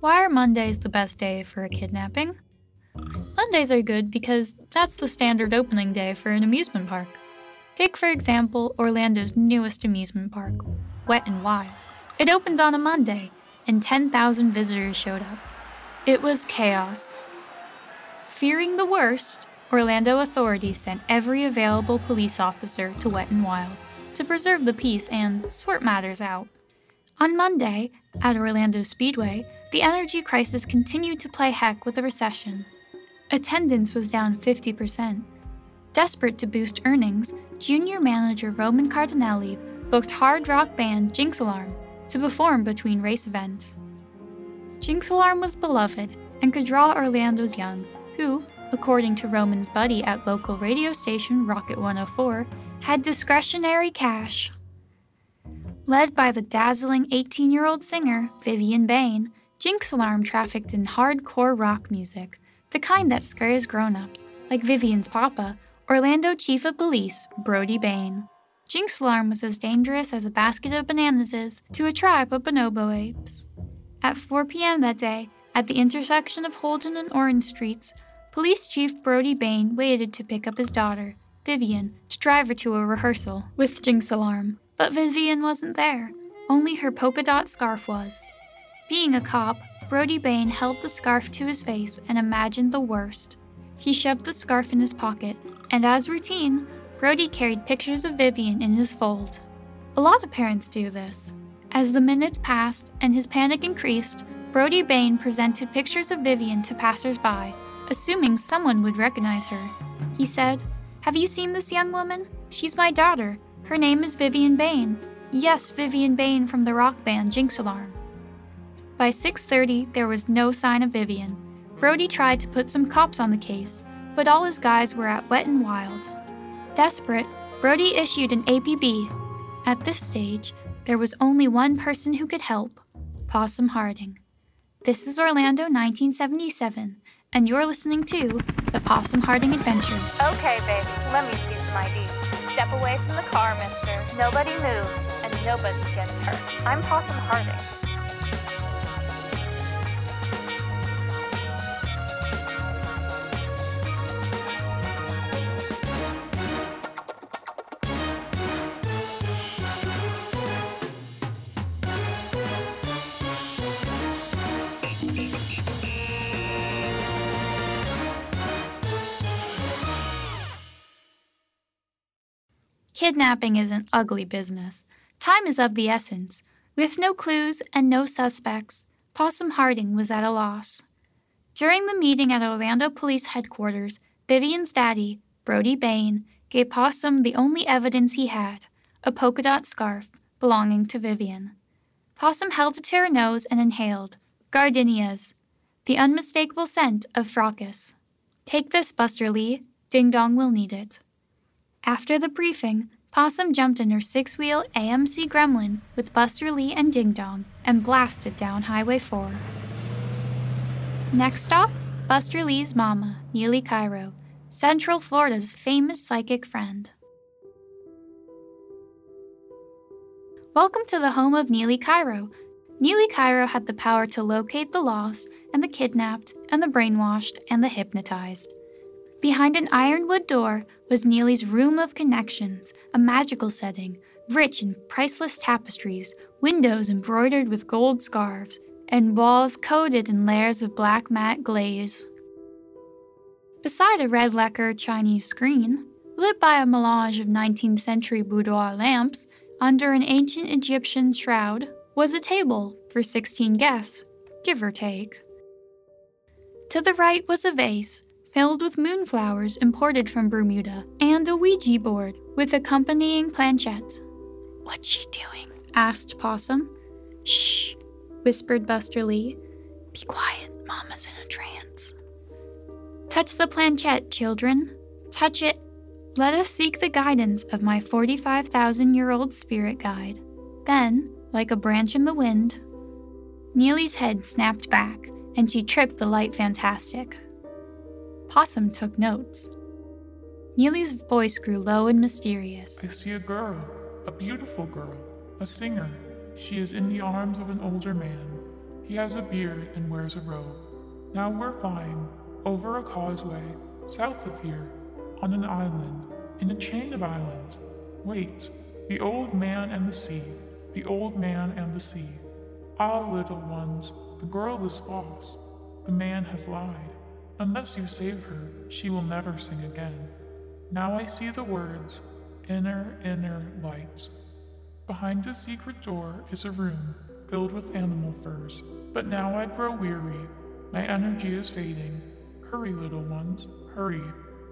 Why are Mondays the best day for a kidnapping? Mondays are good because that's the standard opening day for an amusement park. Take, for example, Orlando's newest amusement park, Wet and Wild. It opened on a Monday, and 10,000 visitors showed up. It was chaos. Fearing the worst, Orlando authorities sent every available police officer to Wet and Wild to preserve the peace and sort matters out. On Monday, at Orlando Speedway, the energy crisis continued to play heck with the recession. Attendance was down 50%. Desperate to boost earnings, junior manager Roman Cardinelli booked hard rock band Jinx Alarm to perform between race events. Jinx Alarm was beloved and could draw Orlando's young, who, according to Roman's buddy at local radio station Rocket 104, had discretionary cash. Led by the dazzling 18 year old singer, Vivian Bain, Jinx Alarm trafficked in hardcore rock music, the kind that scares grown ups, like Vivian's papa, Orlando Chief of Police, Brody Bain. Jinx Alarm was as dangerous as a basket of bananas is to a tribe of bonobo apes. At 4 p.m. that day, at the intersection of Holden and Orange Streets, Police Chief Brody Bain waited to pick up his daughter, Vivian, to drive her to a rehearsal with Jinx Alarm. But Vivian wasn't there, only her polka dot scarf was. Being a cop, Brody Bain held the scarf to his face and imagined the worst. He shoved the scarf in his pocket, and as routine, Brody carried pictures of Vivian in his fold. A lot of parents do this. As the minutes passed and his panic increased, Brody Bain presented pictures of Vivian to passersby, assuming someone would recognize her. He said, Have you seen this young woman? She's my daughter. Her name is Vivian Bain. Yes, Vivian Bain from the rock band Jinx Alarm. By 6:30, there was no sign of Vivian. Brody tried to put some cops on the case, but all his guys were at Wet and Wild. Desperate, Brody issued an APB. At this stage, there was only one person who could help Possum Harding. This is Orlando 1977, and you're listening to The Possum Harding Adventures. Okay, baby, let me see some ID. Step away from the car, mister. Nobody moves, and nobody gets hurt. I'm Possum Harding. Kidnapping is an ugly business. Time is of the essence. With no clues and no suspects, Possum Harding was at a loss. During the meeting at Orlando Police Headquarters, Vivian's daddy, Brody Bain, gave Possum the only evidence he had a polka dot scarf belonging to Vivian. Possum held it to her nose and inhaled gardenias, the unmistakable scent of fracas. Take this, Buster Lee. Ding Dong will need it. After the briefing, Possum jumped in her six wheel AMC Gremlin with Buster Lee and Ding Dong and blasted down Highway 4. Next stop, Buster Lee's mama, Neely Cairo, Central Florida's famous psychic friend. Welcome to the home of Neely Cairo. Neely Cairo had the power to locate the lost and the kidnapped and the brainwashed and the hypnotized. Behind an ironwood door was Neely's Room of Connections, a magical setting, rich in priceless tapestries, windows embroidered with gold scarves, and walls coated in layers of black matte glaze. Beside a red lacquer Chinese screen, lit by a melange of 19th century boudoir lamps, under an ancient Egyptian shroud, was a table for 16 guests, give or take. To the right was a vase filled with moonflowers imported from Bermuda, and a Ouija board with accompanying planchette. What's she doing? asked Possum. Shh, whispered Buster Lee. Be quiet, Mama's in a trance. Touch the planchette, children. Touch it. Let us seek the guidance of my 45,000 year old spirit guide. Then, like a branch in the wind, Neely's head snapped back, and she tripped the light fantastic. Possum took notes. Neely's voice grew low and mysterious. I see a girl, a beautiful girl, a singer. She is in the arms of an older man. He has a beard and wears a robe. Now we're flying over a causeway south of here on an island in a chain of islands. Wait, the old man and the sea, the old man and the sea. Ah, little ones, the girl is lost. The man has lied. Unless you save her, she will never sing again. Now I see the words, inner, inner lights. Behind a secret door is a room filled with animal furs. But now I grow weary. My energy is fading. Hurry, little ones, hurry.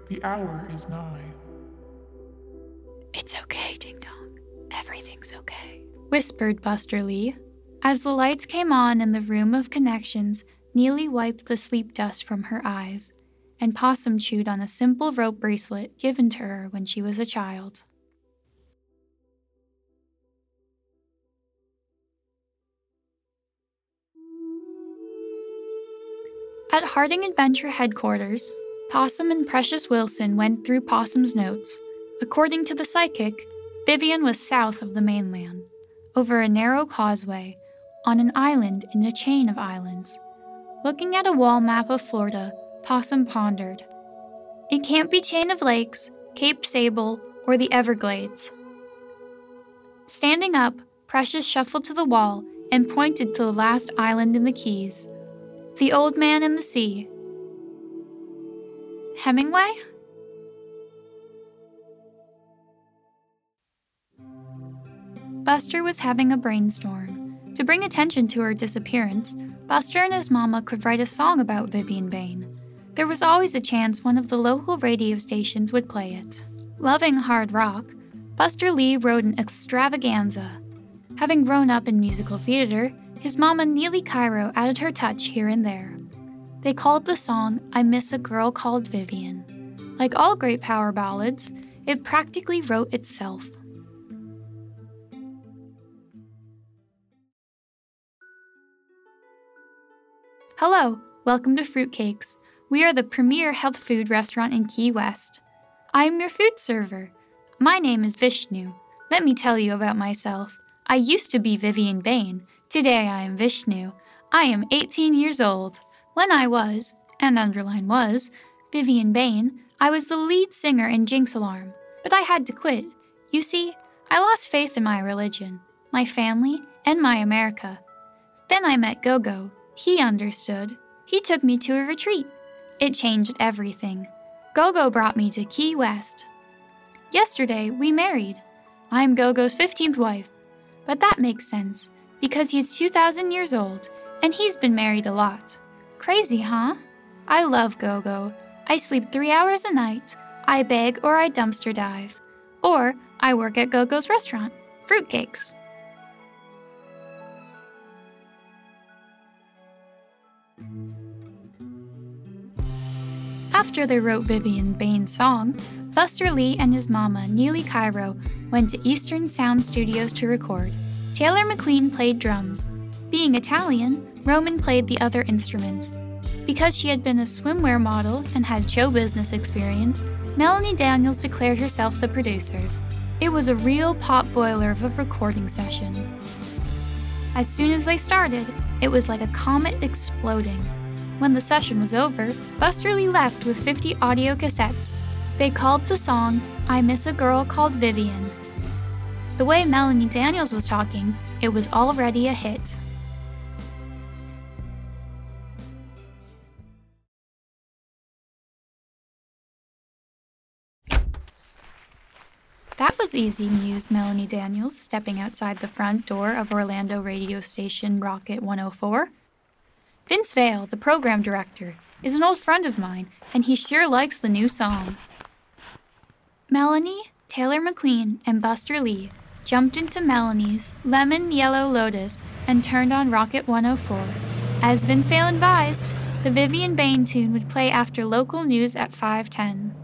The hour is nigh. It's okay, Ding Dong. Everything's okay, whispered Buster Lee. As the lights came on in the room of connections, Neely wiped the sleep dust from her eyes, and Possum chewed on a simple rope bracelet given to her when she was a child. At Harding Adventure headquarters, Possum and Precious Wilson went through Possum's notes. According to the psychic, Vivian was south of the mainland, over a narrow causeway, on an island in a chain of islands. Looking at a wall map of Florida, Possum pondered. It can't be Chain of Lakes, Cape Sable, or the Everglades. Standing up, Precious shuffled to the wall and pointed to the last island in the Keys the Old Man in the Sea. Hemingway? Buster was having a brainstorm. To bring attention to her disappearance, Buster and his mama could write a song about Vivian Bain. There was always a chance one of the local radio stations would play it. Loving hard rock, Buster Lee wrote an extravaganza. Having grown up in musical theater, his mama Neely Cairo added her touch here and there. They called the song I Miss a Girl Called Vivian. Like all great power ballads, it practically wrote itself. Hello, welcome to Fruitcakes. We are the premier health food restaurant in Key West. I am your food server. My name is Vishnu. Let me tell you about myself. I used to be Vivian Bain, Today I am Vishnu. I am 18 years old. When I was, and underline was, Vivian Bain, I was the lead singer in Jinx Alarm, but I had to quit. You see, I lost faith in my religion, my family, and my America. Then I met Gogo. He understood. He took me to a retreat. It changed everything. Gogo brought me to Key West. Yesterday, we married. I'm Gogo's 15th wife. But that makes sense because he's 2,000 years old and he's been married a lot. Crazy, huh? I love Gogo. I sleep three hours a night, I beg or I dumpster dive. Or I work at Gogo's restaurant, Fruitcakes. After they wrote Vivian Bain's song, Buster Lee and his mama, Neely Cairo, went to Eastern Sound Studios to record. Taylor McLean played drums. Being Italian, Roman played the other instruments. Because she had been a swimwear model and had show business experience, Melanie Daniels declared herself the producer. It was a real pot boiler of a recording session. As soon as they started, it was like a comet exploding. When the session was over, Buster Lee left with 50 audio cassettes. They called the song I Miss a Girl Called Vivian the way Melanie Daniels was talking, it was already a hit. That was easy, mused Melanie Daniels, stepping outside the front door of Orlando radio station Rocket 104. Vince Vale, the program director, is an old friend of mine, and he sure likes the new song. Melanie, Taylor McQueen, and Buster Lee jumped into Melanie's Lemon Yellow Lotus and turned on Rocket 104. As Vince Vale advised, the Vivian Bain tune would play after local news at 510.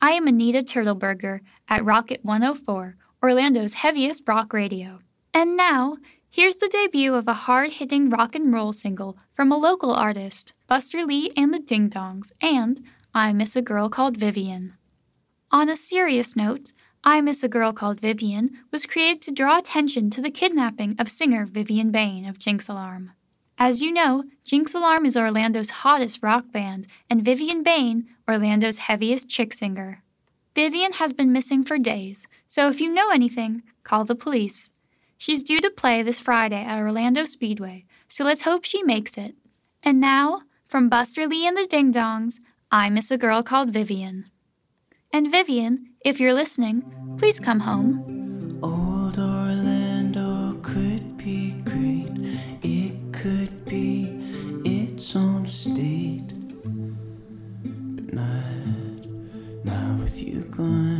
I am Anita Turtleberger at Rocket 104, Orlando's heaviest rock radio. And now, here's the debut of a hard hitting rock and roll single from a local artist, Buster Lee and the Ding Dongs, and I Miss a Girl Called Vivian. On a serious note, I Miss a Girl Called Vivian was created to draw attention to the kidnapping of singer Vivian Bain of Jinx Alarm. As you know, Jinx Alarm is Orlando's hottest rock band, and Vivian Bain, Orlando's heaviest chick singer. Vivian has been missing for days, so if you know anything, call the police. She's due to play this Friday at Orlando Speedway, so let's hope she makes it. And now, from Buster Lee and the Ding Dongs, I Miss a Girl Called Vivian. And Vivian, if you're listening, please come home. Old Orlando could be great. It could be its own state. But not, not with you gone.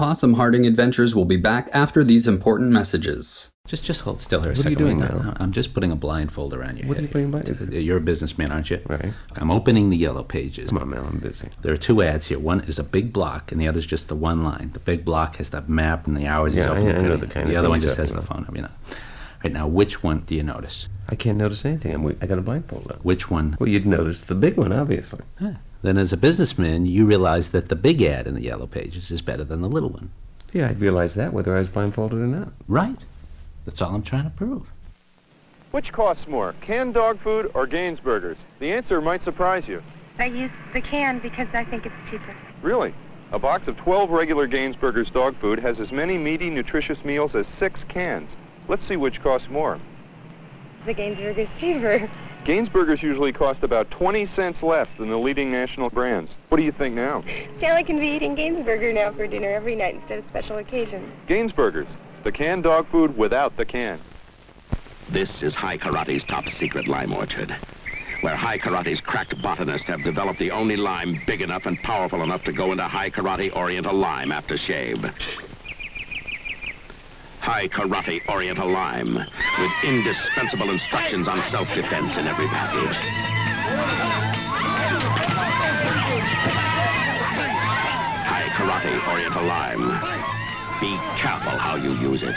Possum Harding Adventures will be back after these important messages. Just, just hold still here a What are you doing Wait, now? I'm just putting a blindfold around your What are you putting a blind- You're a businessman, aren't you? Right. I'm opening the yellow pages. Come on, Mel, I'm busy. There are two ads here. One is a big block, and the other is just the one line. The big block has the map and the hours he's Yeah, I- open. I and know the kind The of other one just has the phone number. You know. Right now, which one do you notice? I can't notice anything. I'm, I got a blindfold on. Which one? Well, you'd notice the big one, obviously. Huh. Then, as a businessman, you realize that the big ad in the yellow pages is better than the little one. Yeah, I'd realize that whether I was blindfolded or not. Right. That's all I'm trying to prove. Which costs more, canned dog food or Gaines burgers? The answer might surprise you. I use the can because I think it's cheaper. Really? A box of 12 regular Gaines Burgers dog food has as many meaty, nutritious meals as six cans. Let's see which costs more. The Gainsburger's cheaper. Gaines Burgers usually cost about 20 cents less than the leading national brands. What do you think now? Stanley can be eating Gainsburger now for dinner every night instead of special occasions. Gaines Burgers, the canned dog food without the can. This is High Karate's top secret lime orchard, where High Karate's cracked botanists have developed the only lime big enough and powerful enough to go into High Karate Oriental Lime after shave. High Karate Oriental Lime, with indispensable instructions on self-defense in every package. High Karate Oriental Lime. Be careful how you use it.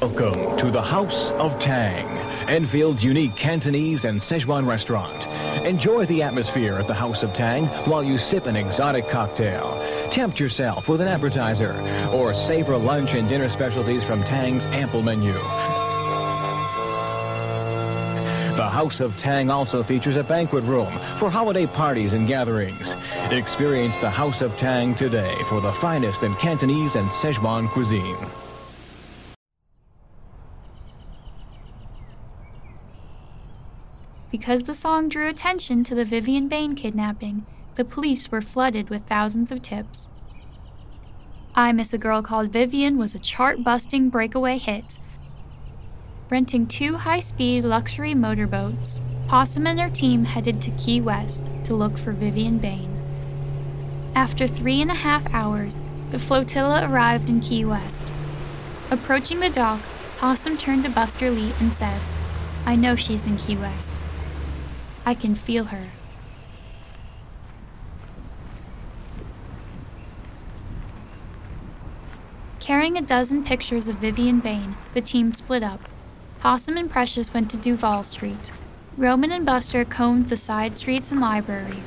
Welcome to the House of Tang, Enfield's unique Cantonese and Szechuan restaurant. Enjoy the atmosphere at the House of Tang while you sip an exotic cocktail. Tempt yourself with an appetizer or savor lunch and dinner specialties from Tang's ample menu. The House of Tang also features a banquet room for holiday parties and gatherings. Experience the House of Tang today for the finest in Cantonese and Szechuan cuisine. Because the song drew attention to the Vivian Bain kidnapping, the police were flooded with thousands of tips. I Miss a Girl Called Vivian was a chart busting breakaway hit. Renting two high speed luxury motorboats, Possum and her team headed to Key West to look for Vivian Bain. After three and a half hours, the flotilla arrived in Key West. Approaching the dock, Possum turned to Buster Lee and said, I know she's in Key West. I can feel her. Carrying a dozen pictures of Vivian Bain, the team split up. Possum and Precious went to Duval Street. Roman and Buster combed the side streets and library.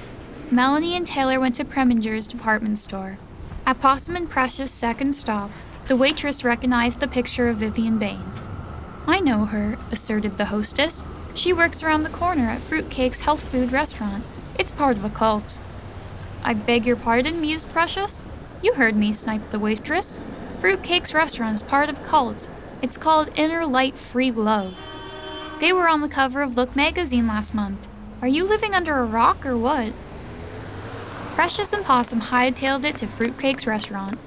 Melanie and Taylor went to Preminger's department store. At Possum and Precious' second stop, the waitress recognized the picture of Vivian Bain. I know her, asserted the hostess. She works around the corner at Fruitcake's health food restaurant. It's part of a cult. I beg your pardon, mused Precious. You heard me, sniped the waitress. Fruitcake's restaurant is part of a cult. It's called Inner Light Free Love. They were on the cover of Look magazine last month. Are you living under a rock or what? Precious and Possum hightailed it to Fruitcake's restaurant.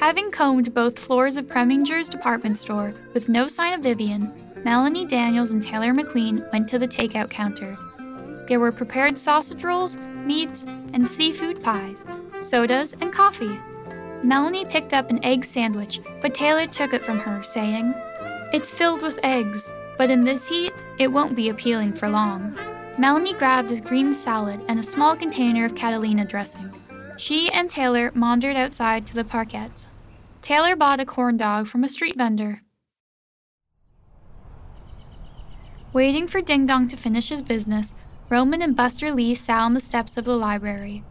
Having combed both floors of Preminger's department store with no sign of Vivian, Melanie Daniels and Taylor McQueen went to the takeout counter. There were prepared sausage rolls, meats, and seafood pies, sodas, and coffee. Melanie picked up an egg sandwich, but Taylor took it from her, saying, It's filled with eggs, but in this heat, it won't be appealing for long. Melanie grabbed a green salad and a small container of Catalina dressing. She and Taylor maundered outside to the parquet. Taylor bought a corn dog from a street vendor. Waiting for Ding Dong to finish his business, Roman and Buster Lee sat on the steps of the library.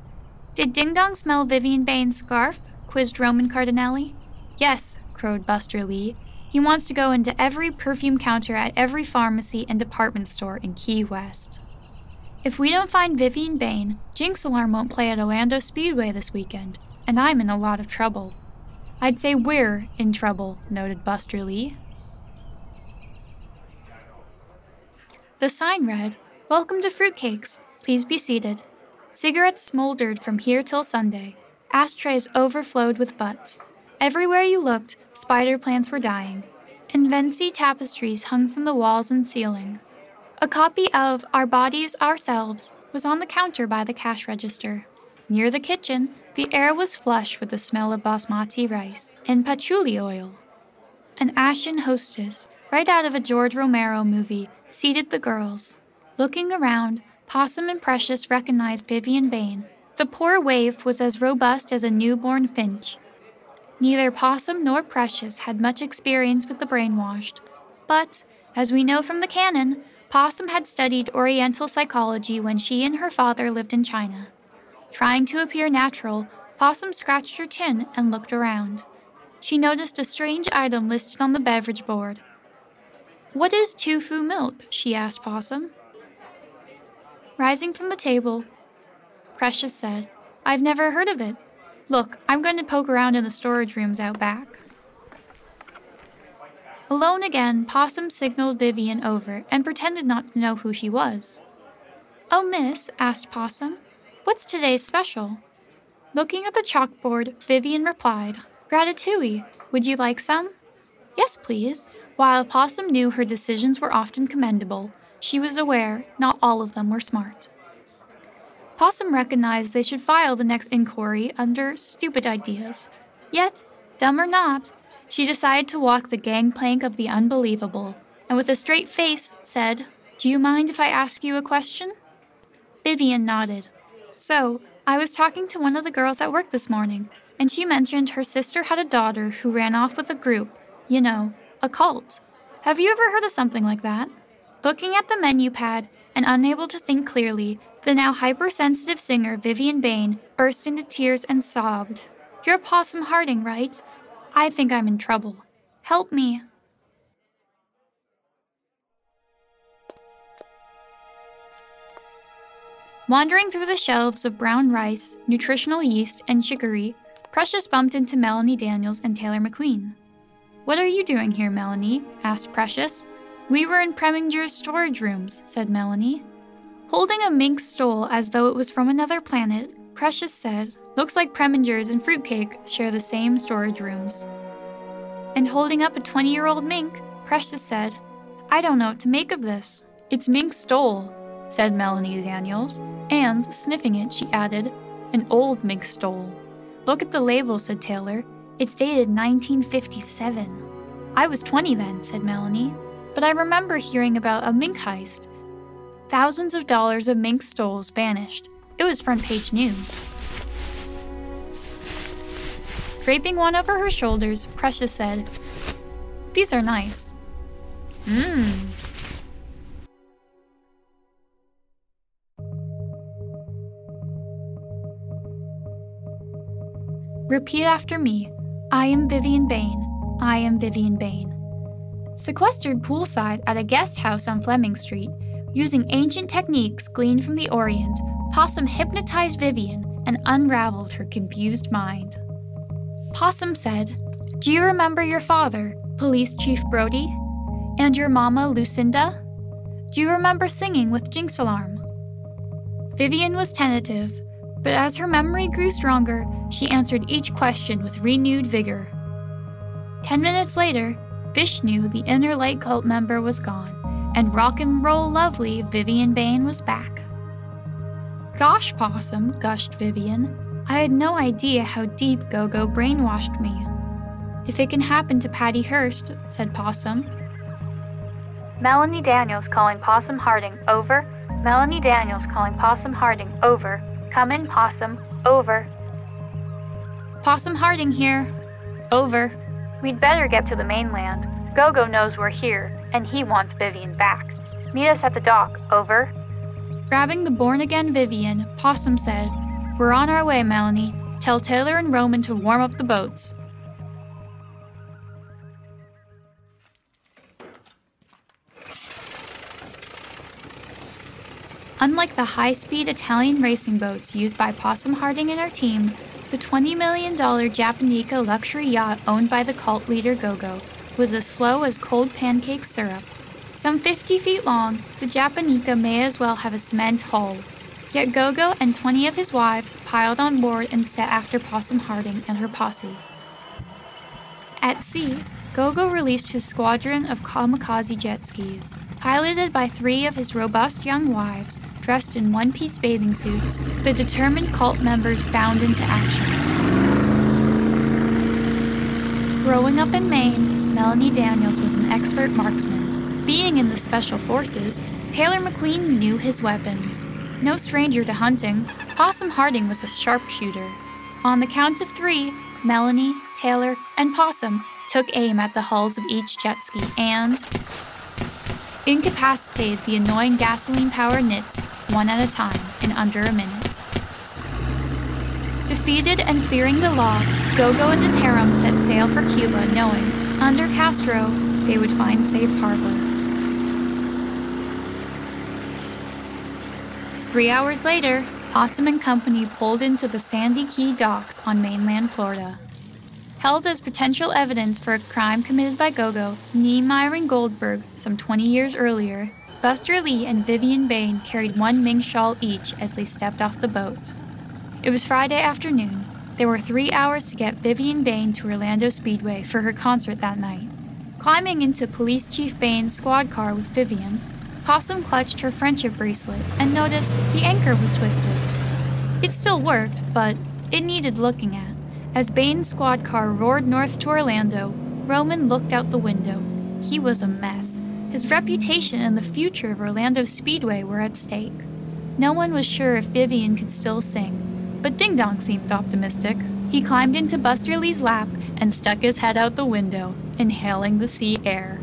Did Ding Dong smell Vivian Bain's scarf? quizzed Roman Cardinelli. Yes, crowed Buster Lee. He wants to go into every perfume counter at every pharmacy and department store in Key West. If we don't find Vivian Bain, Jinx Alarm won't play at Orlando Speedway this weekend, and I'm in a lot of trouble. I'd say we're in trouble, noted Buster Lee. The sign read, Welcome to Fruitcakes. Please be seated. Cigarettes smoldered from here till Sunday. Ashtrays overflowed with butts. Everywhere you looked, spider plants were dying. And Vinci tapestries hung from the walls and ceiling. A copy of Our Bodies, Ourselves was on the counter by the cash register. Near the kitchen, the air was flush with the smell of basmati rice and patchouli oil. An ashen hostess, right out of a George Romero movie, seated the girls. Looking around, Possum and Precious recognized Vivian Bain. The poor waif was as robust as a newborn finch. Neither Possum nor Precious had much experience with the brainwashed, but, as we know from the canon, Possum had studied Oriental psychology when she and her father lived in China. Trying to appear natural, Possum scratched her chin and looked around. She noticed a strange item listed on the beverage board. What is tofu milk? she asked Possum. Rising from the table, Precious said, I've never heard of it. Look, I'm going to poke around in the storage rooms out back. Alone again, Possum signaled Vivian over and pretended not to know who she was. Oh, miss, asked Possum, what's today's special? Looking at the chalkboard, Vivian replied, Ratatouille. Would you like some? Yes, please. While Possum knew her decisions were often commendable, she was aware not all of them were smart. Possum recognized they should file the next inquiry under stupid ideas. Yet, dumb or not, she decided to walk the gangplank of the unbelievable, and with a straight face said, Do you mind if I ask you a question? Vivian nodded. So, I was talking to one of the girls at work this morning, and she mentioned her sister had a daughter who ran off with a group, you know, a cult. Have you ever heard of something like that? Looking at the menu pad and unable to think clearly, the now hypersensitive singer Vivian Bain burst into tears and sobbed. You're Possum Harding, right? I think I'm in trouble. Help me. Wandering through the shelves of brown rice, nutritional yeast, and chicory, Precious bumped into Melanie Daniels and Taylor McQueen. What are you doing here, Melanie? asked Precious. We were in Preminger's storage rooms, said Melanie. Holding a mink stole as though it was from another planet, Precious said, Looks like Preminger's and Fruitcake share the same storage rooms. And holding up a 20 year old mink, Precious said, I don't know what to make of this. It's mink stole, said Melanie Daniels, and, sniffing it, she added, An old mink stole. Look at the label, said Taylor. It's dated 1957. I was 20 then, said Melanie, but I remember hearing about a mink heist. Thousands of dollars of mink stoles vanished. It was front page news. Draping one over her shoulders, Precious said, These are nice. Mmm. Repeat after me. I am Vivian Bain. I am Vivian Bain. Sequestered poolside at a guest house on Fleming Street, using ancient techniques gleaned from the Orient, Possum hypnotized Vivian and unraveled her confused mind. Possum said, Do you remember your father, Police Chief Brody? And your mama, Lucinda? Do you remember singing with Jinx Alarm? Vivian was tentative, but as her memory grew stronger, she answered each question with renewed vigor. Ten minutes later, Vishnu, the inner light cult member, was gone, and rock and roll lovely Vivian Bain was back. Gosh, Possum, gushed Vivian, I had no idea how deep Gogo brainwashed me. If it can happen to Patty Hearst, said Possum. Melanie Daniels calling Possum Harding, over. Melanie Daniels calling Possum Harding, over. Come in, Possum, over. Possum Harding here. Over. We'd better get to the mainland. Gogo knows we're here, and he wants Vivian back. Meet us at the dock, over. Grabbing the born again Vivian, Possum said, We're on our way, Melanie. Tell Taylor and Roman to warm up the boats. Unlike the high speed Italian racing boats used by Possum Harding and her team, the $20 million Japanica luxury yacht owned by the cult leader Gogo was as slow as cold pancake syrup. Some 50 feet long, the Japanica may as well have a cement hull. Yet Gogo and 20 of his wives piled on board and set after Possum Harding and her posse. At sea, Gogo released his squadron of kamikaze jet skis. Piloted by three of his robust young wives, dressed in one piece bathing suits, the determined cult members bound into action. Growing up in Maine, Melanie Daniels was an expert marksman. Being in the Special Forces, Taylor McQueen knew his weapons. No stranger to hunting, Possum Harding was a sharpshooter. On the count of three, Melanie, Taylor, and Possum took aim at the hulls of each jet ski and incapacitated the annoying gasoline powered nits one at a time in under a minute. Defeated and fearing the law, Gogo and his harem set sail for Cuba, knowing, under Castro, they would find safe harbor. Three hours later, Possum and company pulled into the Sandy Key docks on mainland Florida. Held as potential evidence for a crime committed by Gogo, Niemeyer and Goldberg some 20 years earlier, Buster Lee and Vivian Bain carried one Ming shawl each as they stepped off the boat. It was Friday afternoon. There were three hours to get Vivian Bain to Orlando Speedway for her concert that night. Climbing into Police Chief Bain's squad car with Vivian, Possum clutched her friendship bracelet and noticed the anchor was twisted. It still worked, but it needed looking at. As Bain's squad car roared north to Orlando, Roman looked out the window. He was a mess. His reputation and the future of Orlando Speedway were at stake. No one was sure if Vivian could still sing, but Ding Dong seemed optimistic. He climbed into Buster Lee's lap and stuck his head out the window, inhaling the sea air.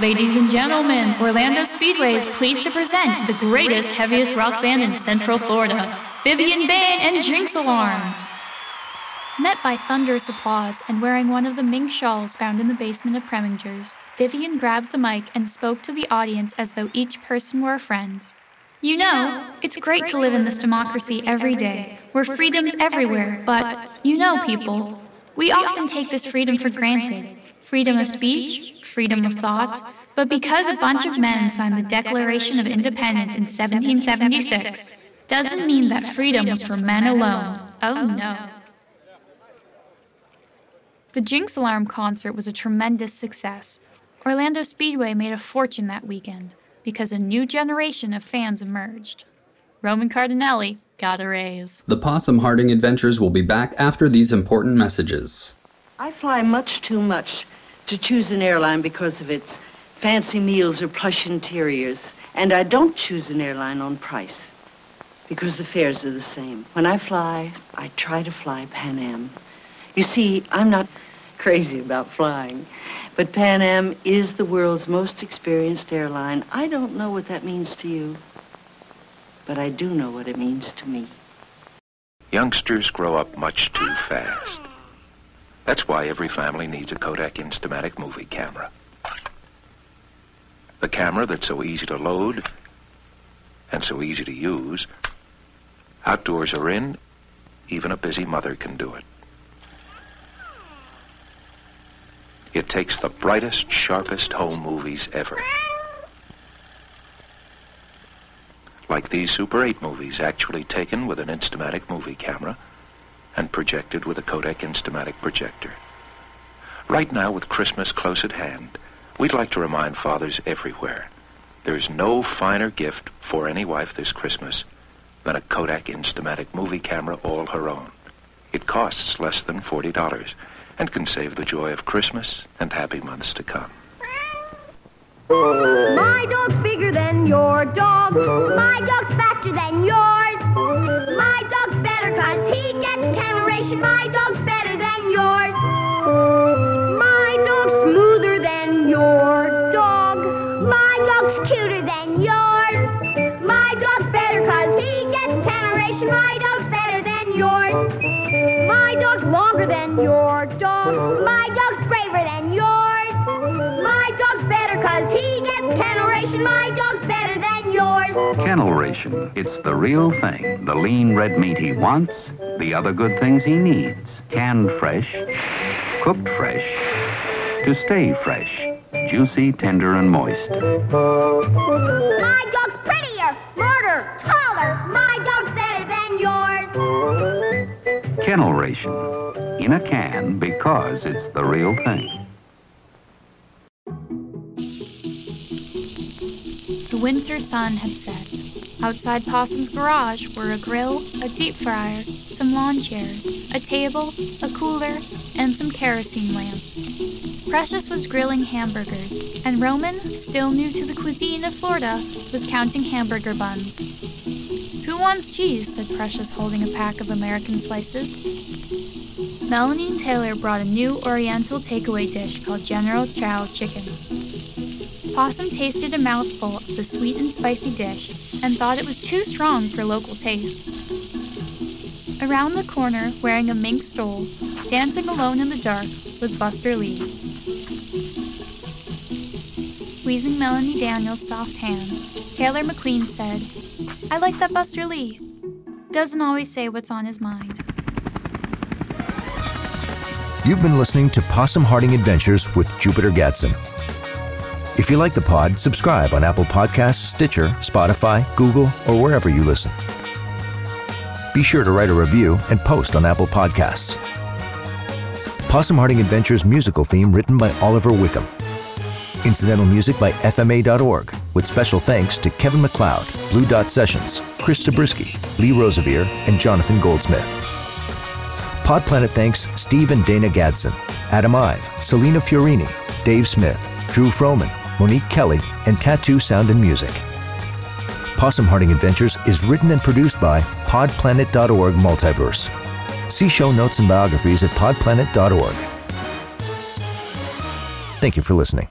Ladies and gentlemen, Orlando Speedway is pleased to present the greatest, heaviest rock band in Central Florida, Vivian Bain and Jinx Alarm. Met by thunderous applause and wearing one of the mink shawls found in the basement of Preminger's, Vivian grabbed the mic and spoke to the audience as though each person were a friend. You know, it's great to live in this democracy every day, where freedom's everywhere, but, you know, people, we often take this freedom for granted freedom of speech, freedom of thought, but because a bunch of men signed the Declaration of Independence in 1776, doesn't mean that freedom was for men alone. Oh no. The Jinx Alarm concert was a tremendous success. Orlando Speedway made a fortune that weekend because a new generation of fans emerged. Roman Cardinelli got a raise. The Possum Harding Adventures will be back after these important messages. I fly much too much to choose an airline because of its fancy meals or plush interiors. And I don't choose an airline on price because the fares are the same. When I fly, I try to fly Pan Am. You see, I'm not crazy about flying, but Pan Am is the world's most experienced airline. I don't know what that means to you, but I do know what it means to me. Youngsters grow up much too fast. That's why every family needs a Kodak Instamatic movie camera. The camera that's so easy to load and so easy to use. Outdoors or in, even a busy mother can do it. It takes the brightest, sharpest home movies ever. Like these Super 8 movies actually taken with an Instamatic movie camera and projected with a Kodak Instamatic projector. Right now, with Christmas close at hand, we'd like to remind fathers everywhere there's no finer gift for any wife this Christmas than a Kodak Instamatic movie camera all her own. It costs less than $40 and can save the joy of Christmas and happy months to come. My dog's bigger than your dog. My dog's faster than yours. My dog's better cause he gets Kennel Ration. My dog's better than yours. My dog's smoother than your dog. My dog's cuter than yours. My dog's better cause he gets Kennel Ration. My dog's better than yours. My dog's longer than your dog. My dog's braver than yours. My dog's better cause he gets Kennel Ration. My dog's better than yours. Kennel Ration. It's the real thing. The lean red meat he wants, the other good things he needs. Canned fresh, cooked fresh, to stay fresh. Juicy, tender, and moist. My dog's prettier, smarter, taller. My dog's better than yours. Kennel Ration. In a can because it's the real thing. Winter sun had set. Outside Possum's garage were a grill, a deep fryer, some lawn chairs, a table, a cooler, and some kerosene lamps. Precious was grilling hamburgers, and Roman, still new to the cuisine of Florida, was counting hamburger buns. Who wants cheese? said Precious, holding a pack of American slices. Melanie Taylor brought a new Oriental takeaway dish called General Chow Chicken. Possum tasted a mouthful of the sweet and spicy dish and thought it was too strong for local tastes. Around the corner, wearing a mink stole, dancing alone in the dark, was Buster Lee. Squeezing Melanie Daniels' soft hand, Taylor McQueen said, I like that Buster Lee. Doesn't always say what's on his mind. You've been listening to Possum Harding Adventures with Jupiter Gadsden. If you like the pod, subscribe on Apple Podcasts, Stitcher, Spotify, Google, or wherever you listen. Be sure to write a review and post on Apple Podcasts. Possum Harding Adventures musical theme written by Oliver Wickham. Incidental music by FMA.org, with special thanks to Kevin MacLeod, Blue Dot Sessions, Chris Zabriskie, Lee Rosevere, and Jonathan Goldsmith. Pod Planet thanks Steve and Dana Gadsden, Adam Ive, Selena Fiorini, Dave Smith, Drew Froman, Monique Kelly, and Tattoo Sound and Music. Possum Harding Adventures is written and produced by podplanet.org Multiverse. See show notes and biographies at podplanet.org. Thank you for listening.